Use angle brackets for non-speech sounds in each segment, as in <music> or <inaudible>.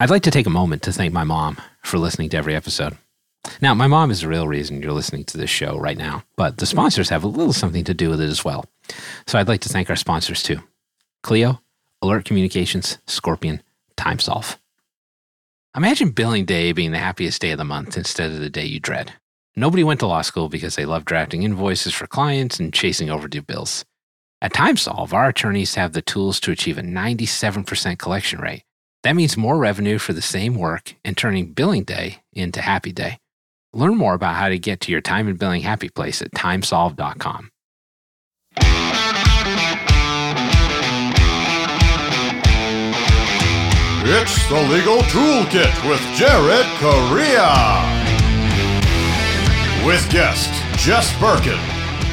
I'd like to take a moment to thank my mom for listening to every episode. Now, my mom is the real reason you're listening to this show right now, but the sponsors have a little something to do with it as well. So I'd like to thank our sponsors too Clio, Alert Communications, Scorpion, TimeSolv. Imagine billing day being the happiest day of the month instead of the day you dread. Nobody went to law school because they love drafting invoices for clients and chasing overdue bills. At TimeSolv, our attorneys have the tools to achieve a 97% collection rate. That means more revenue for the same work and turning billing day into happy day. Learn more about how to get to your time and billing happy place at timesolv.com. It's the Legal Toolkit with Jared Correia. With guest Jess Birken.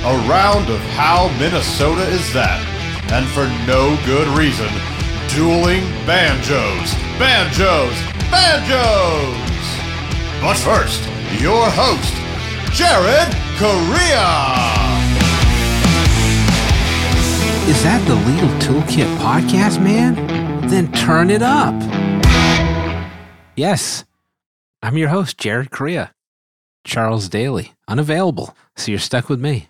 A round of How Minnesota Is That? And for no good reason, dueling banjos, banjos, banjos! But first, your host, Jared Correia. Is that the Legal Toolkit podcast, man? Then turn it up. Yes, I'm your host, Jared Correia. Charles Daly, unavailable, so you're stuck with me.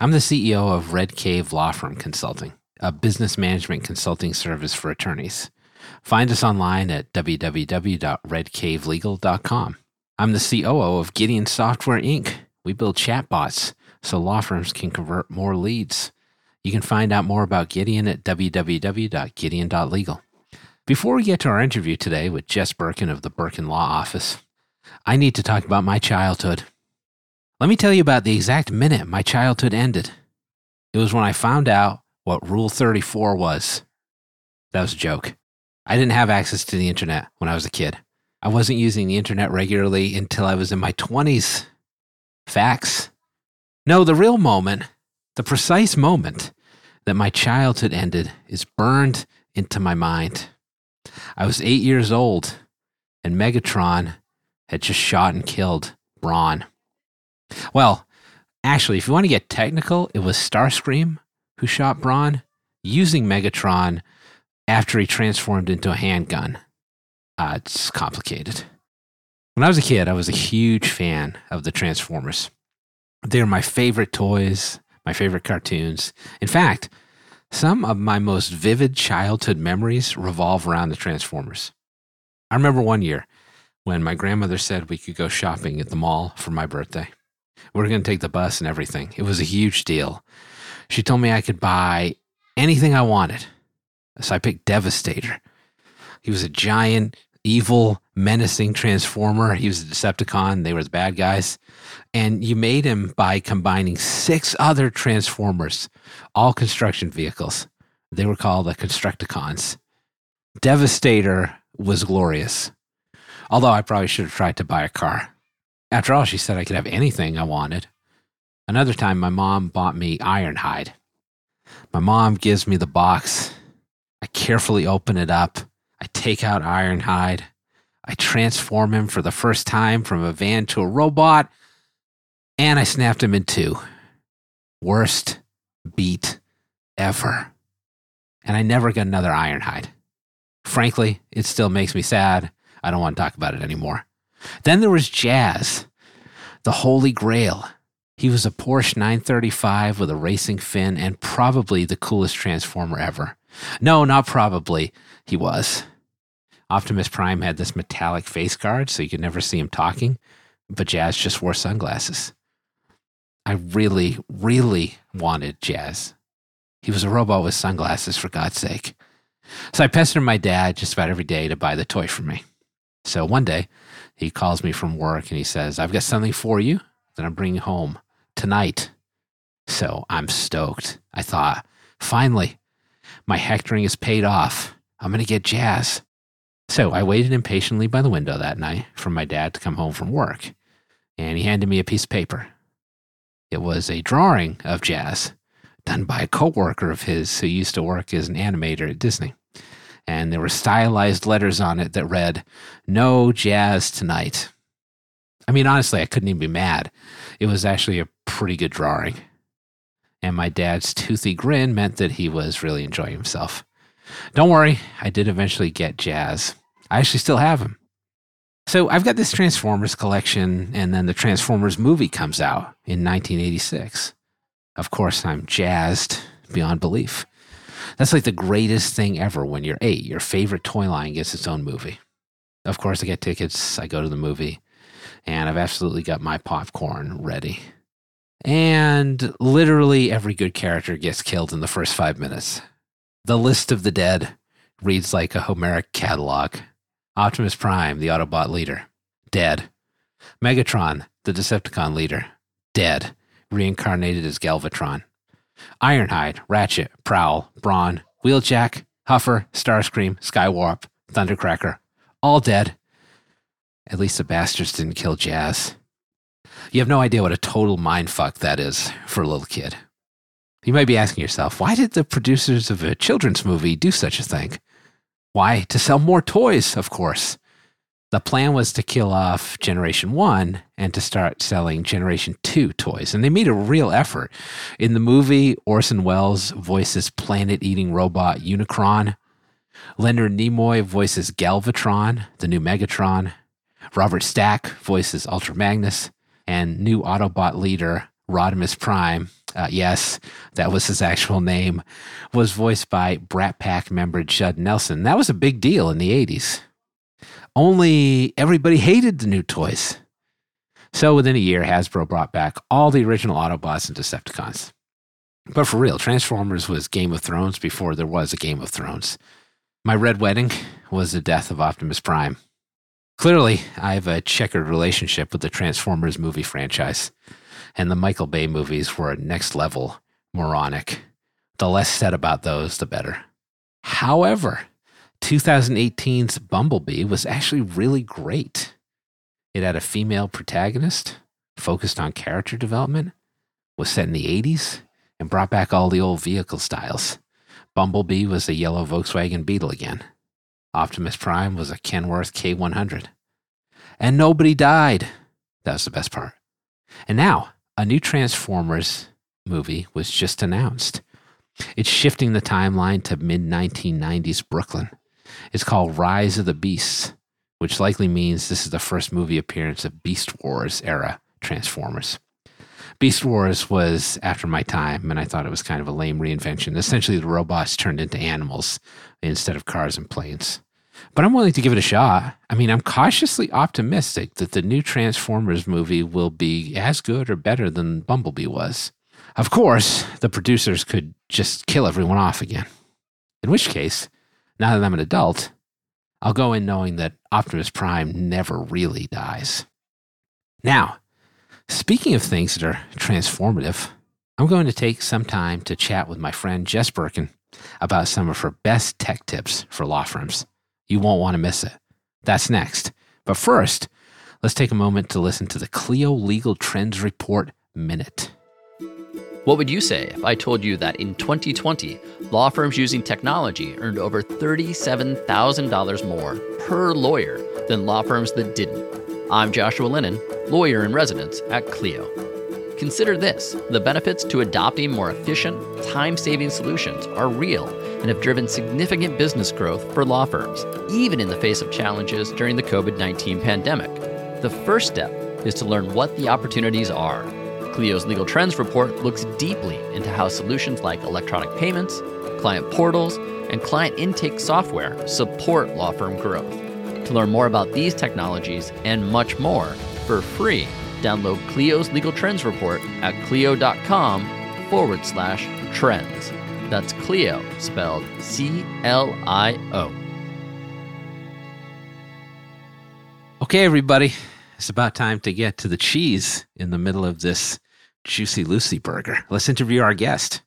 I'm the CEO of Red Cave Law Firm Consulting, a business management consulting service for attorneys. Find us online at www.redcavelegal.com. I'm the COO of Gideon Software Inc. We build chatbots so law firms can convert more leads. You can find out more about Gideon at www.gideon.legal. Before we get to our interview today with Jess Birken of the Birken Law Office, I need to talk about my childhood. Let me tell you about the exact minute my childhood ended. It was when I found out what Rule 34 was. That was a joke. I didn't have access to the internet when I was a kid. I wasn't using the internet regularly until I was in my 20s. Facts. No, the real moment the precise moment that my childhood ended is burned into my mind. I was eight years old, and Megatron had just shot and killed Brawn. Well, actually, if you want to get technical, it was Starscream who shot Brawn using Megatron after he transformed into a handgun. Uh, it's complicated. When I was a kid, I was a huge fan of the Transformers. They were my favorite toys my favorite cartoons. In fact, some of my most vivid childhood memories revolve around the Transformers. I remember one year when my grandmother said we could go shopping at the mall for my birthday. We were going to take the bus and everything. It was a huge deal. She told me I could buy anything I wanted. So I picked Devastator. He was a giant, evil, menacing transformer. He was a Decepticon. They were the bad guys and you made him by combining six other Transformers, all construction vehicles. They were called the Constructicons. Devastator was glorious, although I probably should have tried to buy a car. After all, she said I could have anything I wanted. Another time, my mom bought me Ironhide. My mom gives me the box. I carefully open it up. I take out Ironhide. I transform him for the first time from a van to a robot and I snapped him in two. Worst beat ever. And I never got another Ironhide. Frankly, it still makes me sad. I don't want to talk about it anymore. Then there was Jazz, the Holy Grail. He was a Porsche 935 with a racing fin and probably the coolest transformer ever. No, not probably. He was. Optimus Prime had this metallic face guard so you could never see him talking, but Jazz just wore sunglasses. I really, really wanted Jazz. He was a robot with sunglasses, for God's sake. So I pestered my dad just about every day to buy the toy for me. So one day, he calls me from work and he says, I've got something for you that I'm bringing home tonight. So I'm stoked. I thought, finally, my hectoring is paid off. I'm going to get Jazz. So I waited impatiently by the window that night for my dad to come home from work. And he handed me a piece of paper it was a drawing of Jazz done by a coworker of his who used to work as an animator at Disney. And there were stylized letters on it that read, No Jazz Tonight. I mean, honestly, I couldn't even be mad. It was actually a pretty good drawing. And my dad's toothy grin meant that he was really enjoying himself. Don't worry, I did eventually get Jazz. I actually still have them. So I've got this Transformers collection, and then the Transformers movie comes out in 1986. Of course, I'm jazzed beyond belief. That's like the greatest thing ever when you're eight. Your favorite toy line gets its own movie. Of course, I get tickets, I go to the movie, and I've absolutely got my popcorn ready. And literally every good character gets killed in the first five minutes. The list of the dead reads like a Homeric catalog. Optimus Prime, the Autobot leader, dead. Megatron, the Decepticon leader, dead, reincarnated as Galvatron. Ironhide, Ratchet, Prowl, Brawn, Wheeljack, Huffer, Starscream, Skywarp, Thundercracker, all dead. At least the bastards didn't kill Jazz. You have no idea what a total mindfuck that is for a little kid. You might be asking yourself, why did the producers of a children's movie do such a thing? Why? To sell more toys, of course. The plan was to kill off Generation 1 and to start selling Generation 2 toys. And they made a real effort. In the movie, Orson Welles voices planet eating robot Unicron. Leonard Nimoy voices Galvatron, the new Megatron. Robert Stack voices Ultra Magnus. And new Autobot leader Rodimus Prime, uh, yes, that was his actual name, was voiced by Brat Pack member Judd Nelson. That was a big deal in the 80s. Only everybody hated the new toys. So within a year, Hasbro brought back all the original Autobots and Decepticons. But for real, Transformers was Game of Thrones before there was a Game of Thrones. My Red Wedding was the death of Optimus Prime. Clearly, I have a uh, checkered relationship with the Transformers movie franchise, and the Michael Bay movies were next level moronic. The less said about those, the better. However, 2018's Bumblebee was actually really great. It had a female protagonist, focused on character development, was set in the 80s, and brought back all the old vehicle styles. Bumblebee was a yellow Volkswagen Beetle again. Optimus Prime was a Kenworth K100. And nobody died. That was the best part. And now, a new Transformers movie was just announced. It's shifting the timeline to mid 1990s Brooklyn. It's called Rise of the Beasts, which likely means this is the first movie appearance of Beast Wars era Transformers. Beast Wars was after my time, and I thought it was kind of a lame reinvention. Essentially, the robots turned into animals instead of cars and planes. But I'm willing to give it a shot. I mean, I'm cautiously optimistic that the new Transformers movie will be as good or better than Bumblebee was. Of course, the producers could just kill everyone off again. In which case, now that I'm an adult, I'll go in knowing that Optimus Prime never really dies. Now, speaking of things that are transformative, I'm going to take some time to chat with my friend Jess Birken about some of her best tech tips for law firms. You won't want to miss it. That's next. But first, let's take a moment to listen to the Clio Legal Trends Report Minute. What would you say if I told you that in 2020, law firms using technology earned over $37,000 more per lawyer than law firms that didn't? I'm Joshua Lennon, lawyer in residence at Clio. Consider this the benefits to adopting more efficient, time saving solutions are real and have driven significant business growth for law firms, even in the face of challenges during the COVID 19 pandemic. The first step is to learn what the opportunities are. Clio's Legal Trends report looks deeply into how solutions like electronic payments, client portals, and client intake software support law firm growth. To learn more about these technologies and much more for free, download Clio's Legal Trends report at clio.com forward slash trends. That's Clio, spelled C L I O. Okay, everybody, it's about time to get to the cheese in the middle of this Juicy Lucy burger. Let's interview our guest.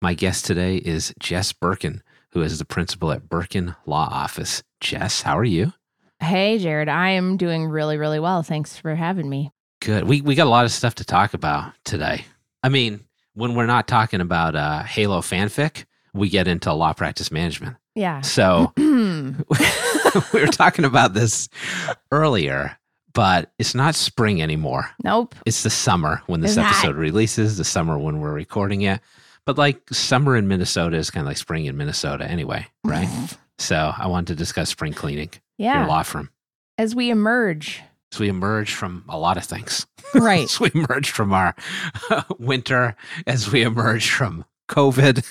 My guest today is Jess Birken, who is the principal at Birken Law Office. Jess, how are you? Hey, Jared. I am doing really, really well. Thanks for having me. Good. We we got a lot of stuff to talk about today. I mean, when we're not talking about uh, Halo fanfic, we get into law practice management. Yeah. So <clears throat> <laughs> we were talking about this earlier, but it's not spring anymore. nope. It's the summer when this It's episode releases, the summer when we're recording it. But like summer in Minnesota is kind of like spring in Minnesota anyway, right? <laughs> So I wanted to discuss spring cleaning, Yeah. your law firm. As we emerge. So we emerge from a lot of things. Right. <laughs> As we emerge from our <laughs> winter, as we emerge from COVID,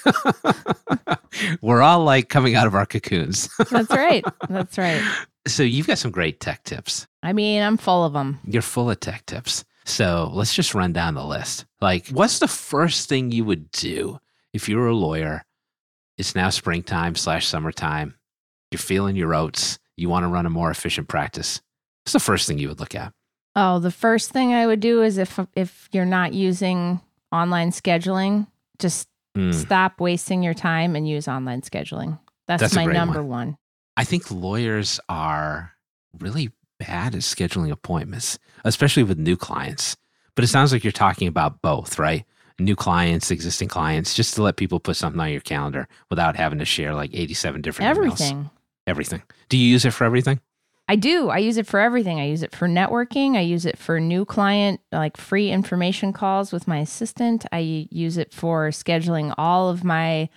<laughs> we're all like coming out of our cocoons. That's right. That's right. so you've got some great tech tips. I mean, I'm full of them. You're full of tech tips. So let's just run down the list. Like, what's the first thing you would do if you were a lawyer? It's now springtime slash summertime. You're feeling your oats. You want to run a more efficient practice. What's the first thing you would look at? Oh, the first thing I would do is if if you're not using online scheduling, just Hmm. stop wasting your time and use online scheduling. That's, That's my number one. I think lawyers are really bad at scheduling appointments, especially with new clients. But it sounds like you're talking about both, right? New clients, existing clients, just to let people put something on your calendar without having to share like 87 different emails. Everything. Everything. Do you use it for everything? I do. I use it for everything. I use it for networking. I use it for new client, like free information calls with my assistant. I use it for scheduling all of my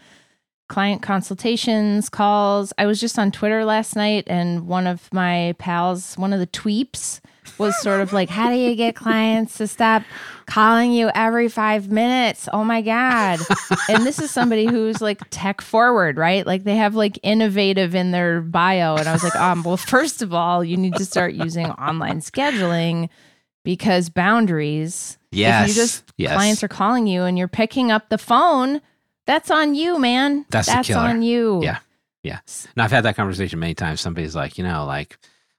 client consultations, calls. I was just on Twitter last night and one of my pals, one of the tweeps, was sort of like, How do you get clients to stop calling you every five minutes? Oh my God. and this is somebody who's like tech forward, right? Like they have like innovative in their bio. And I was like, um, well, first of all, you need to start using online scheduling because boundaries. Yes. If you just yes. clients are calling you and you're picking up the phone, that's on you, man. That's the killer. on you. Yeah. Yeah. And I've had that conversation many times. Somebody's like, you know, like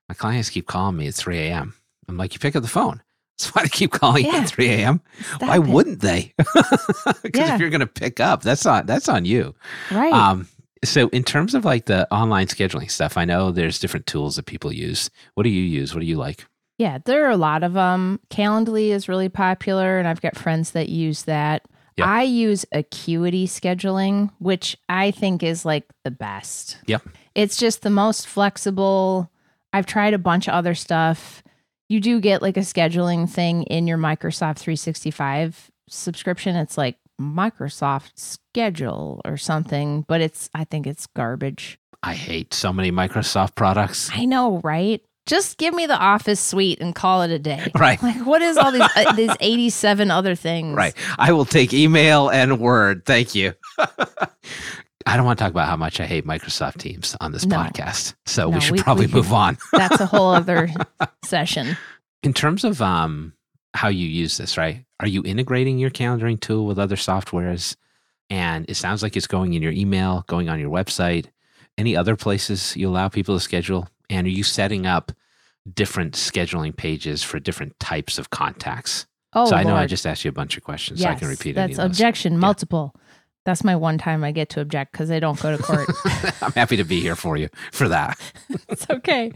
my clients keep calling me at 3 a.m. I'm like, you pick up the phone. <laughs> That's why they keep calling you at 3 a.m. Stop Why it. wouldn't they? <laughs> Because Yeah. if you're going to pick up, that's on that's on you. Right. Um, so in terms of like the online scheduling stuff, I know there's different tools that people use. What do you use? What do you like? Yeah, there are a lot of them. Calendly is really popular, and I've got friends that use that. Yep. I use Acuity scheduling, which I think is like the best. Yep. It's just the most flexible. I've tried a bunch of other stuff. You do get like a scheduling thing in your Microsoft 365 subscription. It's like Microsoft Schedule or something, but it's, I think it's garbage. I hate so many Microsoft products. I know, right? Just give me the Office suite and call it a day. <laughs> Right. Like, what is all these uh, these <laughs> eighty seven other things? Right. I will take email and Word. Thank you. <laughs> I don't want to talk about how much I hate Microsoft Teams on this No. podcast. So No, we should we- probably we- move on. That's a whole other session. In terms of um, how you use this, right? Are you integrating your calendaring tool with other softwares? And it sounds like it's going in your email, going on your website. Any other places you allow people to schedule? And are you setting up different scheduling pages for different types of contacts? Oh, so I know I just asked you a bunch of questions, yes, so I can repeat That's any of those. objection multiple. That's my one time I get to object because I don't go to <laughs> court. I'm happy to be here for you for that. <laughs> it's okay.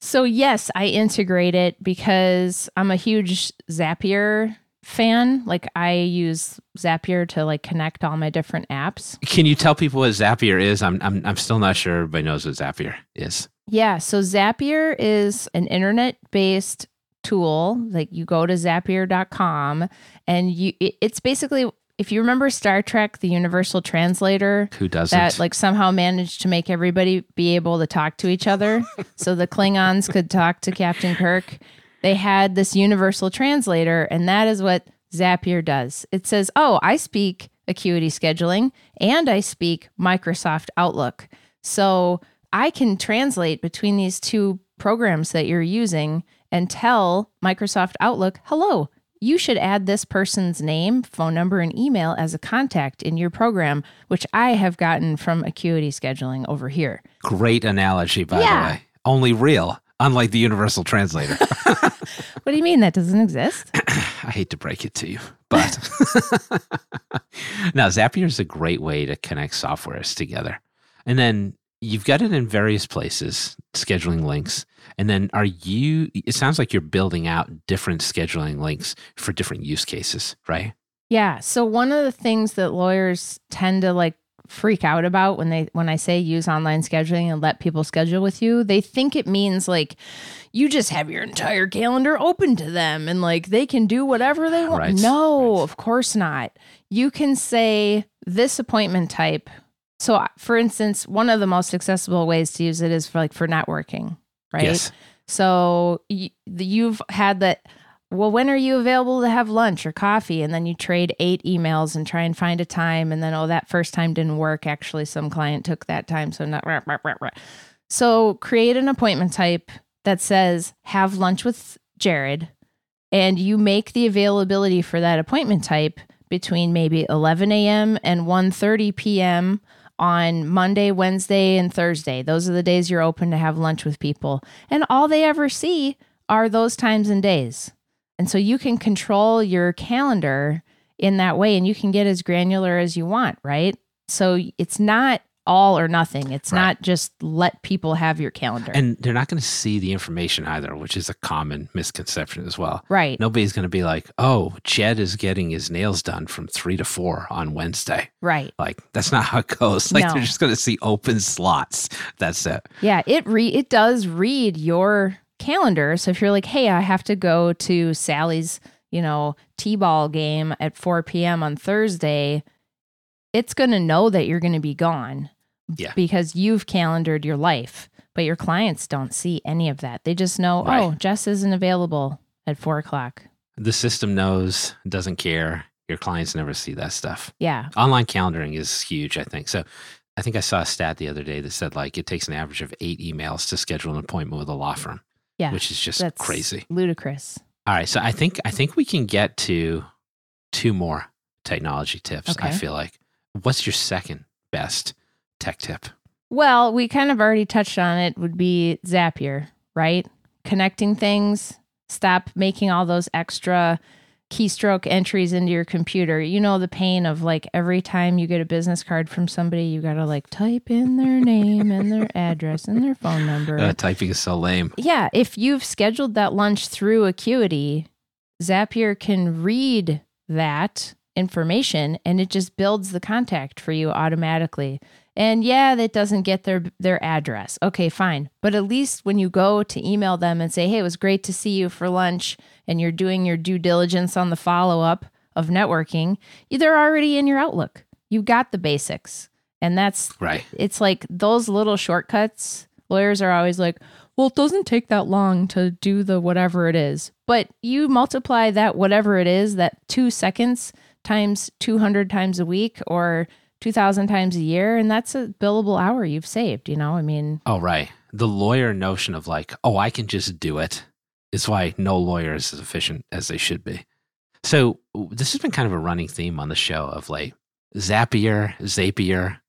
So yes, I integrate it because I'm a huge Zapier fan. Like I use Zapier to like connect all my different apps. Can you tell people what Zapier is? I'm I'm I'm still not sure everybody knows what Zapier is. Yeah, so Zapier is an internet-based tool. Like you go to zapier.com and you it- it's basically if you remember Star Trek the Universal Translator Who doesn't? that like somehow managed to make everybody be able to talk to each other <laughs> so the Klingons could talk to Captain Kirk. They had this universal translator and that is what Zapier does. It says, "Oh, I speak Acuity scheduling and I speak Microsoft Outlook." So I can translate between these two programs that you're using and tell Microsoft Outlook, hello, you should add this person's name, phone number, and email as a contact in your program, which I have gotten from Acuity scheduling over here. Great analogy, by Yeah. the way. Only real, unlike the Universal Translator. <laughs> <laughs> What do you mean that doesn't exist? <clears throat> I hate to break it to you, but <laughs> now Zapier is a great way to connect softwares together. And then you've got it in various places, scheduling links. And then are you, it sounds like you're building out different scheduling links for different use cases, right? Yeah. So one of the things that lawyers tend to like freak out about when they when I say use online scheduling and let people schedule with you, they think it means like you just have your entire calendar open to them and like they can do whatever they want. Right, No, right. of course not. You can say this appointment type So, for instance, one of the most accessible ways to use it is for like for networking, right? Yes. So you've had that. Well, when are you available to have lunch or coffee? And then you trade eight emails and try and find a time. And then, oh, that first time didn't work. Actually, some client took that time. So, not. Rah, rah, rah. So, create an appointment type that says, have lunch with Jared. And you make the availability for that appointment type between maybe 11 a.m. and 1:30 p.m. on Monday, Wednesday, and Thursday. Those are the days you're open to have lunch with people. And all they ever see are those times and days. And so you can control your calendar in that way and you can get as granular as you want, right? So it's not all or nothing. It's Right. not just let people have your calendar. And they're not going to see the information either, which is a common misconception as well. right. Nobody's going to be like, oh, Jed is getting his nails done from three to four on Wednesday. Right. Like, that's not how it goes. <laughs> Like, No. they're just going to see open slots. That's it. Yeah, it re it does read your calendar. So if you're like, hey, I have to go to Sally's, you know, T-ball game at 4 p.m. on Thursday, it's gonna know that you're gonna be gone. Yeah. Because you've calendared your life. But your clients don't see any of that. They just know, Right. oh, Jess isn't available at four o'clock. The system knows, doesn't care. Your clients never see that stuff. Yeah. Online calendaring is huge, I think. So, I think I saw a stat the other day that said like it takes an average of eight emails to schedule an appointment with a law firm, Yeah. which is just That's crazy. Ludicrous. All right, so I think I think we can get to two more technology tips. I feel like. What's your second best tech tip? Well, we kind of already touched on it, would be Zapier, right? Connecting things, stop making all those extra keystroke entries into your computer. You know, the pain of like every time you get a business card from somebody, you got to like type in their <laughs> name and their address and their phone number. Uh, typing is so lame. yeah, if you've scheduled that lunch through Acuity, Zapier can read that information and it just builds the contact for you automatically. And yeah, that doesn't get their their address. Okay, fine. But at least when you go to email them and say, "Hey, it was great to see you for lunch," and you're doing your due diligence on the follow-up of networking, they're already in your Outlook. You got the basics. And that's Right. it's like those little shortcuts. Lawyers are always like, well, it doesn't take that long to do the whatever it is. But you multiply that whatever it is, that two seconds times 200 times a week or 2,000 times a year, and that's a billable hour you've saved. You know, I mean, Oh, right. The lawyer notion of like, oh, I can just do it is why no lawyer is as efficient as they should be. So this has been kind of a running theme on the show of late. Zapier, Zapier.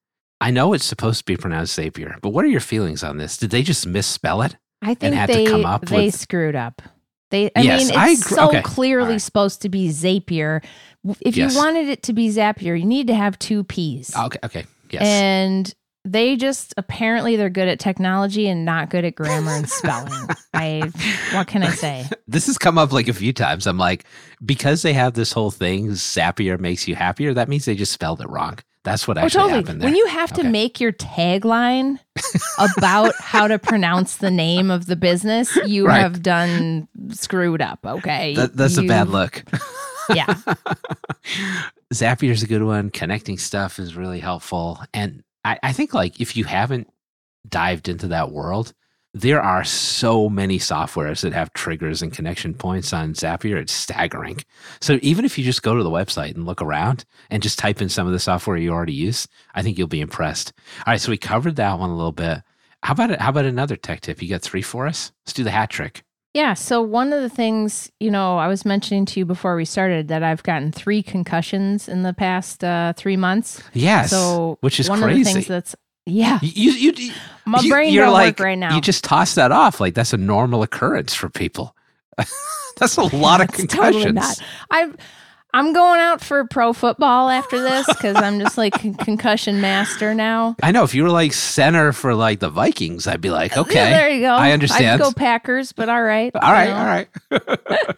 I know it's supposed to be pronounced Zapier, but what are your feelings on this? Did they just misspell it? I think they they with- screwed up. They, I Yes, mean, I it's agree- so okay. clearly right. supposed to be Zapier. If Yes. you wanted it to be Zapier, you need to have two P's. Oh, okay, okay. Yes. And they just apparently they're good at technology and not good at grammar and spelling. <laughs> I what can I say? this has come up like a few times. I'm like, because they have this whole thing, Zapier makes you happier, that means they just spelled it wrong. That's what Oh, actually totally. happened there. When you have to Okay. make your tagline <laughs> about how to pronounce the name of the business, you Right. have done screwed up. Okay. That- that's a bad look. Yeah. <laughs> Zapier's a good one. Connecting stuff is really helpful. And I, I think like if you haven't dived into that world, there are so many softwares that have triggers and connection points on Zapier. It's staggering. So even if you just go to the website and look around and just type in some of the software you already use, I think you'll be impressed. All right, so we covered that one a little bit. How about? How about another tech tip? You got three for us? Let's do the hat trick. Yeah. So one of the things, you know, I was mentioning to you before we started that I've gotten three concussions in the past uh, three months. Yes. So which is one crazy. of the things that's yeah, you, you, you, my you- brain you're don't like, work right now. You just toss that off like that's a normal occurrence for people. <laughs> that's a lot of <laughs> concussions. Totally not. I I'm going out for pro football after this because I'm just like con- concussion master now. I know if you were like center for like the Vikings, I'd be like, okay, Yeah, there you go. I understand. I'd go Packers, but all right, all right, know. all right. <laughs>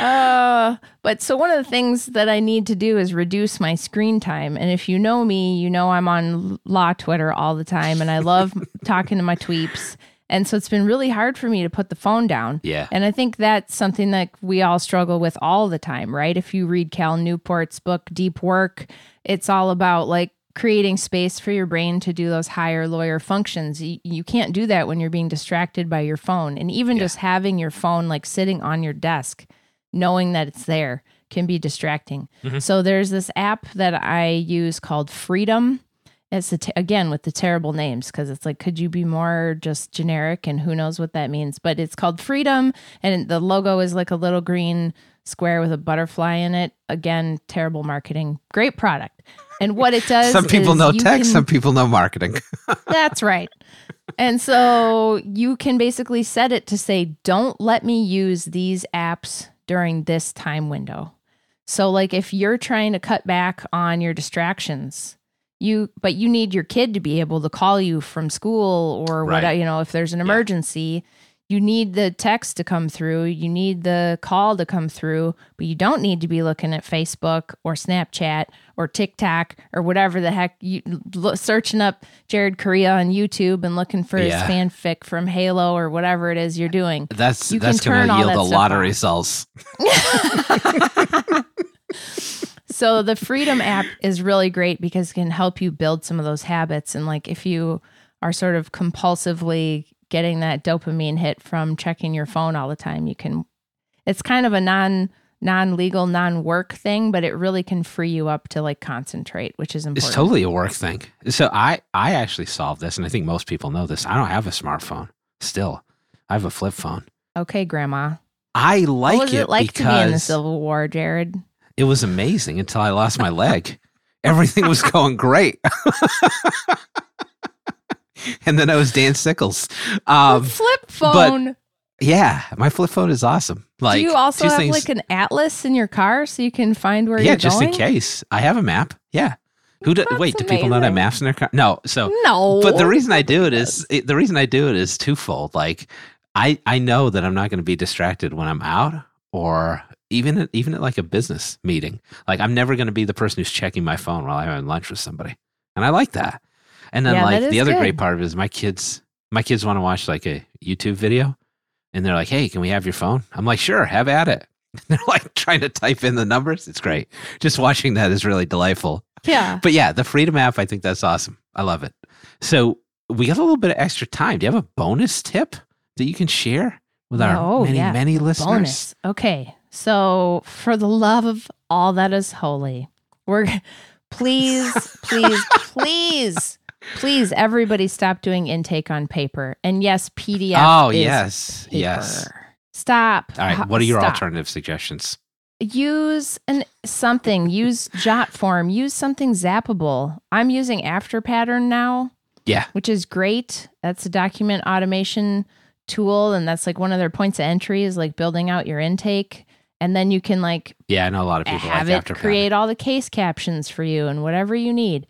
Uh, but so one of the things that I need to do is reduce my screen time. And if you know me, you know I'm on law Twitter all the time, and I love talking to my tweeps. And so it's been really hard for me to put the phone down. Yeah. And I think that's something that we all struggle with all the time, right? If you read Cal Newport's book, Deep Work, it's all about like creating space for your brain to do those higher lawyer functions. You, you can't do that when you're being distracted by your phone. And even Yeah. just having your phone like sitting on your desk, knowing that it's there can be distracting. Mhm. So there's this app that I use called Freedom. It's a t- again with the terrible names because it's like, could you be more just generic? And who knows what that means? But it's called Freedom, and the logo is like a little green square with a butterfly in it. Again, terrible marketing. Great product. And what it does, Some people know tech, can- some people know marketing. <laughs> that's right. And so you can basically set it to say, don't let me use these apps during this time window. So, like, if you're trying to cut back on your distractions, you, but you need your kid to be able to call you from school or Right. what, you know, if there's an emergency, you need the text to come through, you need the call to come through, but you don't need to be looking at Facebook or Snapchat or TikTok or whatever the heck you lo- searching up Jared Correia on YouTube and looking for Yeah. his fanfic from Halo or whatever it is you're doing. That's You that's going turn to all yield a lot of results. So the Freedom app is really great because it can help you build some of those habits. And like if you are sort of compulsively getting that dopamine hit from checking your phone all the time, you can. It's kind of a non non legal non work thing, but it really can free you up to like concentrate, which is important. It's totally a work thing. So I I actually solved this, and I think most people know this. I don't have a smartphone still. I have a flip phone. okay, Grandma. I like it. what was it, like to be in the Civil War, Jared? It was amazing until I lost my leg. Everything was going great. <laughs> and then I was Dan Sickles. Um, flip phone. yeah, my flip phone is awesome. Like Do you also have things- like an atlas in your car so you can find where yeah, you're going? Yeah, just going? in case. I have a map. Yeah. Who do, That's wait? Do people not have maps in their car? No. So No, but the reason I do it is it, the reason I do it is twofold. Like I I know that I'm not going to be distracted when I'm out or even at, even at like a business meeting. Like I'm never going to be the person who's checking my phone while I'm having lunch with somebody, and I like that. And then Yeah, like the other good. great part of it is my kids my kids want to watch like a YouTube video, and they're like, "Hey, can we have your phone?" I'm like, "Sure, have at it." <laughs> they're like trying to type in the numbers. It's great. Just watching that is really delightful. yeah. But yeah, the Freedom app, I think that's awesome. I love it. So we got a little bit of extra time. Do you have a bonus tip that you can share with our Oh, many, yeah. many listeners? Bonus. Okay. So, for the love of all that is holy, we're please, <laughs> please, please, please, everybody stop doing intake on paper. And yes, PDF. Oh, yes. paper. Yes. Stop. All right. What are your stop. alternative suggestions? Use an something. Use Jot form. Use something zappable. I'm using Afterpattern now. Yeah. which is great. That's a document automation tool, and that's like one of their points of entry is like building out your intake, and then you can like Yeah, I know a lot of people have like it create all the case captions for you and whatever you need.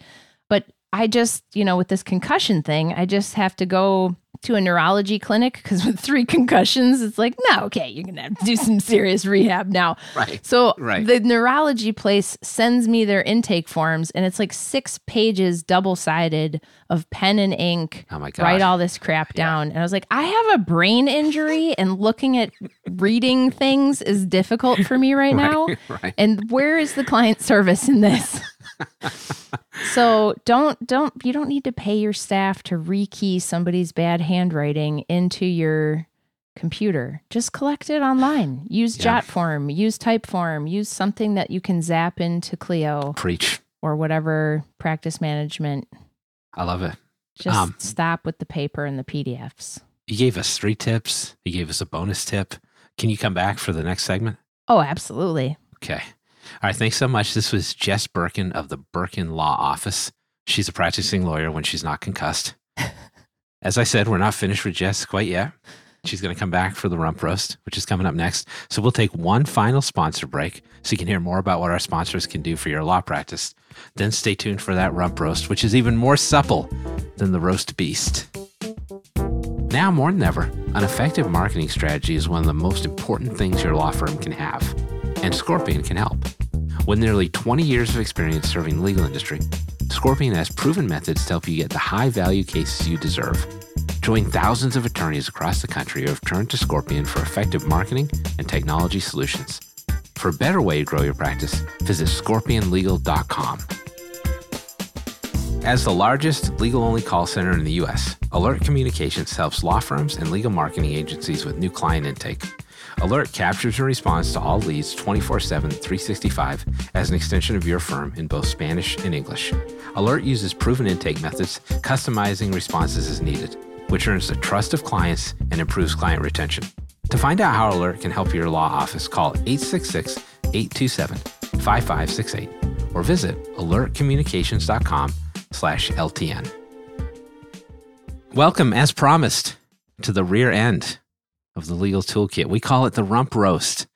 But I just, you know, with this concussion thing, I just have to go to a neurology clinic because with three <laughs> concussions, it's like, no, okay, you're gonna have to do some serious rehab now. Right. So Right. the neurology place sends me their intake forms, and it's like six pages, double sided, of pen and ink. Oh my god. Write all this crap down, and I was like, I have a brain injury, and looking at reading things is difficult for me right <laughs> now. <laughs> right. And where is the client service in this? <laughs> so don't don't you don't need to pay your staff to rekey somebody's bad handwriting into your computer. Just collect it online. Use Yeah. Jotform, use Typeform, use something that you can zap into Clio Preach. or whatever practice management. I love it. Just Um, stop with the paper and the PDFs. You gave us three tips. You gave us a bonus tip. Can you come back for the next segment? Oh, absolutely. Okay. All right. Thanks so much. This was Jess Birken of the Birken Law Office. She's a practicing lawyer when she's not concussed. <laughs> As I said, we're not finished with Jess quite yet. She's going to come back for the rump roast, which is coming up next. So we'll take one final sponsor break so you can hear more about what our sponsors can do for your law practice. Then stay tuned for that rump roast, which is even more supple than the roast beast. Now more than ever, an effective marketing strategy is one of the most important things your law firm can have, and Scorpion can help. With nearly 20 years of experience serving the legal industry, Scorpion has proven methods to help you get the high value cases you deserve. Join thousands of attorneys across the country who have turned to Scorpion for effective marketing and technology solutions. For a better way to grow your practice, visit scorpionlegal.com. As the largest legal only call center in the U.S., Alert Communications helps law firms and legal marketing agencies with new client intake. Alert captures and responds to all leads 24 7, 365 as an extension of your firm in both Spanish and English. Alert uses proven intake methods, customizing responses as needed, which earns the trust of clients and improves client retention. To find out how Alert can help your law office, call 866 827 5568 or visit alertcommunications.com slash LTN. Welcome, as promised, to the rear end of the legal toolkit. We call it the rump roast.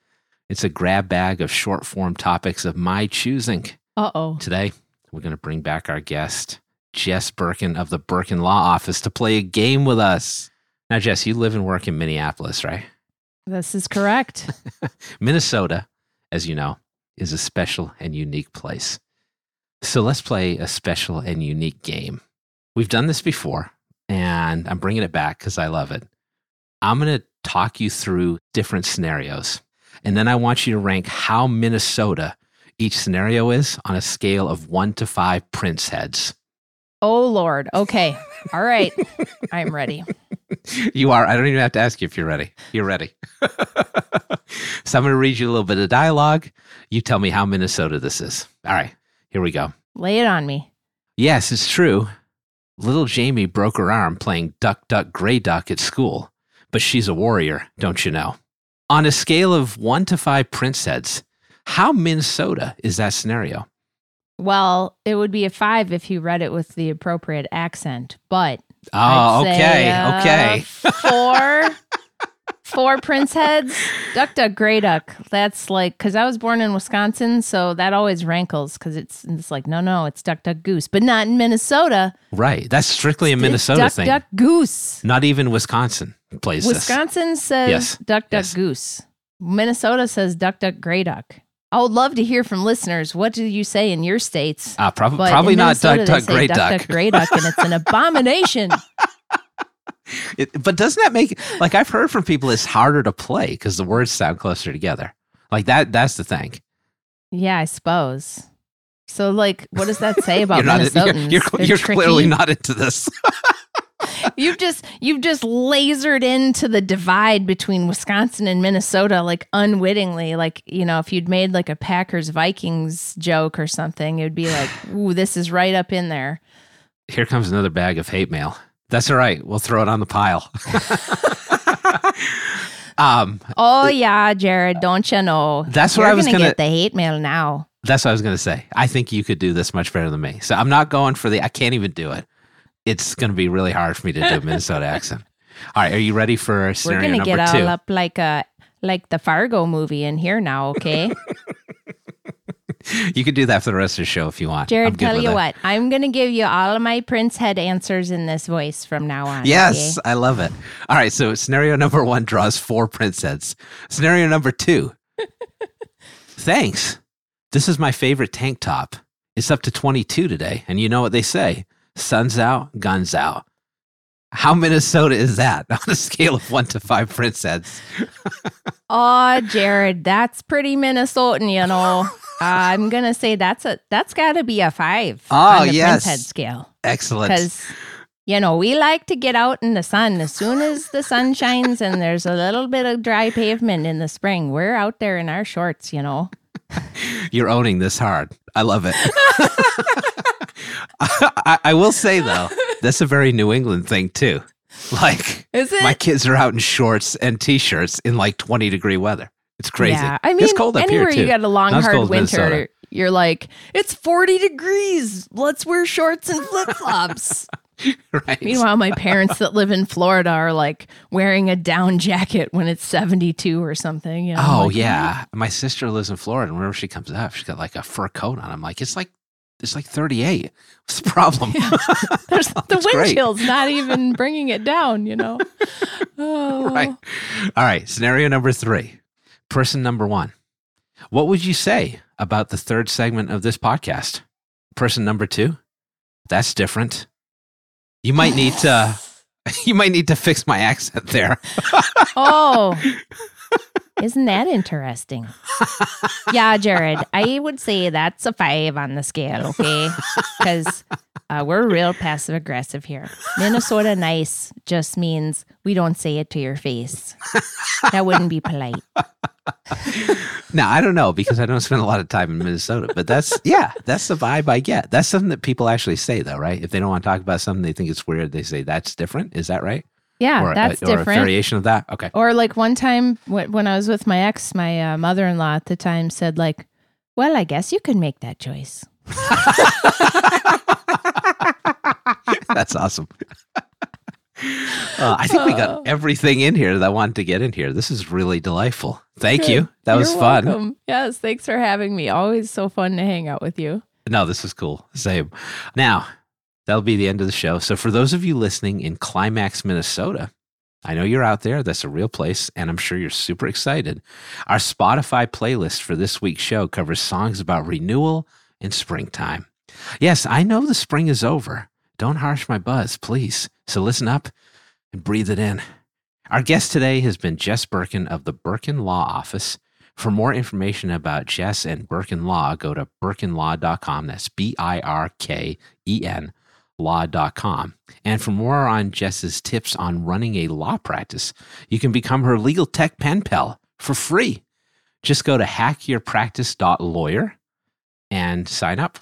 It's a grab bag of short form topics of my choosing. Uh oh. Today, we're going to bring back our guest, Jess Birken of the Birken Law Office, to play a game with us. Now, Jess, you live and work in Minneapolis, right? This is correct. <laughs> Minnesota, as you know, is a special and unique place. So let's play a special and unique game. We've done this before, and I'm bringing it back because I love it. I'm going to talk you through different scenarios, and then I want you to rank how Minnesota each scenario is on a scale of one to five prince heads. oh, Lord. Okay. All right. I'm ready. <laughs> You are. I don't even have to ask you if you're ready. You're ready. <laughs> so I'm going to read you a little bit of dialogue. You tell me how Minnesota this is. All right, here we go. Lay it on me. Yes, it's true. Little Jamie broke her arm playing duck, duck, gray duck at school, but she's a warrior, don't you know? On a scale of one to five prince heads, how Minnesota is that scenario? Well, it would be a five if you read it with the appropriate accent, but Oh, I'd say, okay, uh, okay. four, <laughs> four prince heads. Duck, duck, gray duck. That's like because I was born in Wisconsin, so that always rankles because it's it's like no, no, it's duck, duck, goose, but not in Minnesota. Right. That's strictly a Minnesota duck, thing. duck, duck, goose. Not even Wisconsin plays this. Wisconsin says Yes, duck, duck, yes. goose. Minnesota says duck, duck, gray duck. I would love to hear from listeners. What do you say in your states? Uh, prob- probably not duck, duck, gray duck, duck. duck, gray duck, and it's an <laughs> abomination. It, but doesn't that make like I've heard from people it's harder to play because the words sound closer together. Like that. That's the thing. yeah, I suppose. So, like, what does that say <laughs> about you're not. Minnesotans? You're, you're, you're clearly not into this. <laughs> You've just you've just lasered into the divide between Wisconsin and Minnesota, like unwittingly. Like you know, if you'd made like a Packers Vikings joke or something, it would be like, <sighs> "Ooh, this is right up in there." Here comes another bag of hate mail. That's all right. We'll throw it on the pile. <laughs> um, Oh yeah, Jared, don't you know? That's what You're I was gonna, gonna- get the hate mail now. that's what I was going to say. I think you could do this much better than me. So I'm not going for the. I can't even do it. It's going to be really hard for me to do a Minnesota <laughs> accent. All right, are you ready for scenario number two? We're gonna get two? all up like a like the Fargo movie in here now, okay? <laughs> You could do that for the rest of the show if you want. Jared, tell you it. what, I'm gonna give you all of my Prince Head answers in this voice from now on. Yes, okay? I love it. All right, so scenario number one draws four prince heads. Scenario number two. <laughs> Thanks. This is my favorite tank top. It's up to 22 today, and you know what they say sun's out, guns out. How Minnesota is that <laughs> on a scale of one to five prince heads? Oh, Jared, that's pretty Minnesotan, you know. <laughs> Uh, I'm gonna say that's a that's got to be a five Oh, on the yes. Prince Head scale Excellent. because you know we like to get out in the sun as soon as the sun shines and there's a little bit of dry pavement in the spring. We're out there in our shorts, you know. <laughs> You're owning this hard. I love it. I, I will say, though, that's a very New England thing, too. Like, Is it? my kids are out in shorts and t-shirts in like 20 degree weather. It's crazy. Yeah, I mean, it's cold up anywhere here too. you got a long, Not hard winter, you're like, it's 40 degrees. Let's wear shorts and flip flops. <laughs> right. Meanwhile, my parents that live in Florida are like wearing a down jacket when it's 72 or something. You know, oh like, yeah, my sister lives in Florida, and whenever she comes up, she's got like a fur coat on. I'm like, it's like it's like 38. What's the problem? <laughs> There's the wind great. chill's not <laughs> even bringing it down, you know? <laughs> Oh. right. All right. Scenario number three. Person number one. What would you say about the third segment of this podcast? Person number two. That's different. You might need to. You might need to fix my accent there. Oh. Isn't that interesting? yeah, Jared, I would say that's a five on the scale, okay? Because uh, we're real passive aggressive here. Minnesota nice just means we don't say it to your face. That wouldn't be polite. <laughs> Now, I don't know because I don't spend a lot of time in Minnesota, but that's, yeah, that's the vibe I get. That's something that people actually say, though, right? If they don't want to talk about something they think it's weird, they say that's different. Is that right? Yeah, or, that's a, or different. a variation of that? Okay. Or like one time when, I was with my ex, my uh, mother-in-law at the time said like, "Well, I guess you can make that choice." <laughs> That's awesome. <laughs> Uh, I think we Oh. got everything in here that I wanted to get in here. This is really delightful. Thank you. That was You're fun. welcome. Yes, thanks for having me. Always so fun to hang out with you. No, this is cool. Same. Now, that'll be the end of the show. So, for those of you listening in Climax, Minnesota, I know you're out there. That's a real place, and I'm sure you're super excited. Our Spotify playlist for this week's show covers songs about renewal and springtime. Yes, I know the spring is over. Don't harsh my buzz, please. So, listen up and breathe it in. Our guest today has been Jess Birken of the Birken Law Office. For more information about Jess and Birken Law, go to birkenlaw.com. That's B I R K E N law.com. And for more on Jess's tips on running a law practice, you can become her legal tech pen pal for free. Just go to hackyourpractice.lawyer and sign up,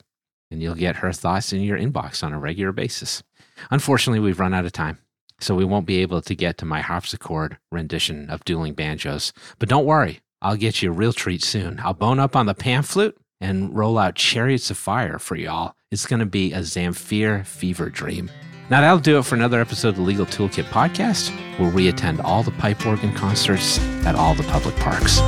and you'll get her thoughts in your inbox on a regular basis. Unfortunately, we've run out of time. So we won't be able to get to my harpsichord rendition of dueling banjos. But don't worry, I'll get you a real treat soon. I'll bone up on the pan flute and roll out chariots of fire for y'all. It's going to be a Zamfir fever dream. Now that'll do it for another episode of the Legal Toolkit podcast, where we attend all the pipe organ concerts at all the public parks.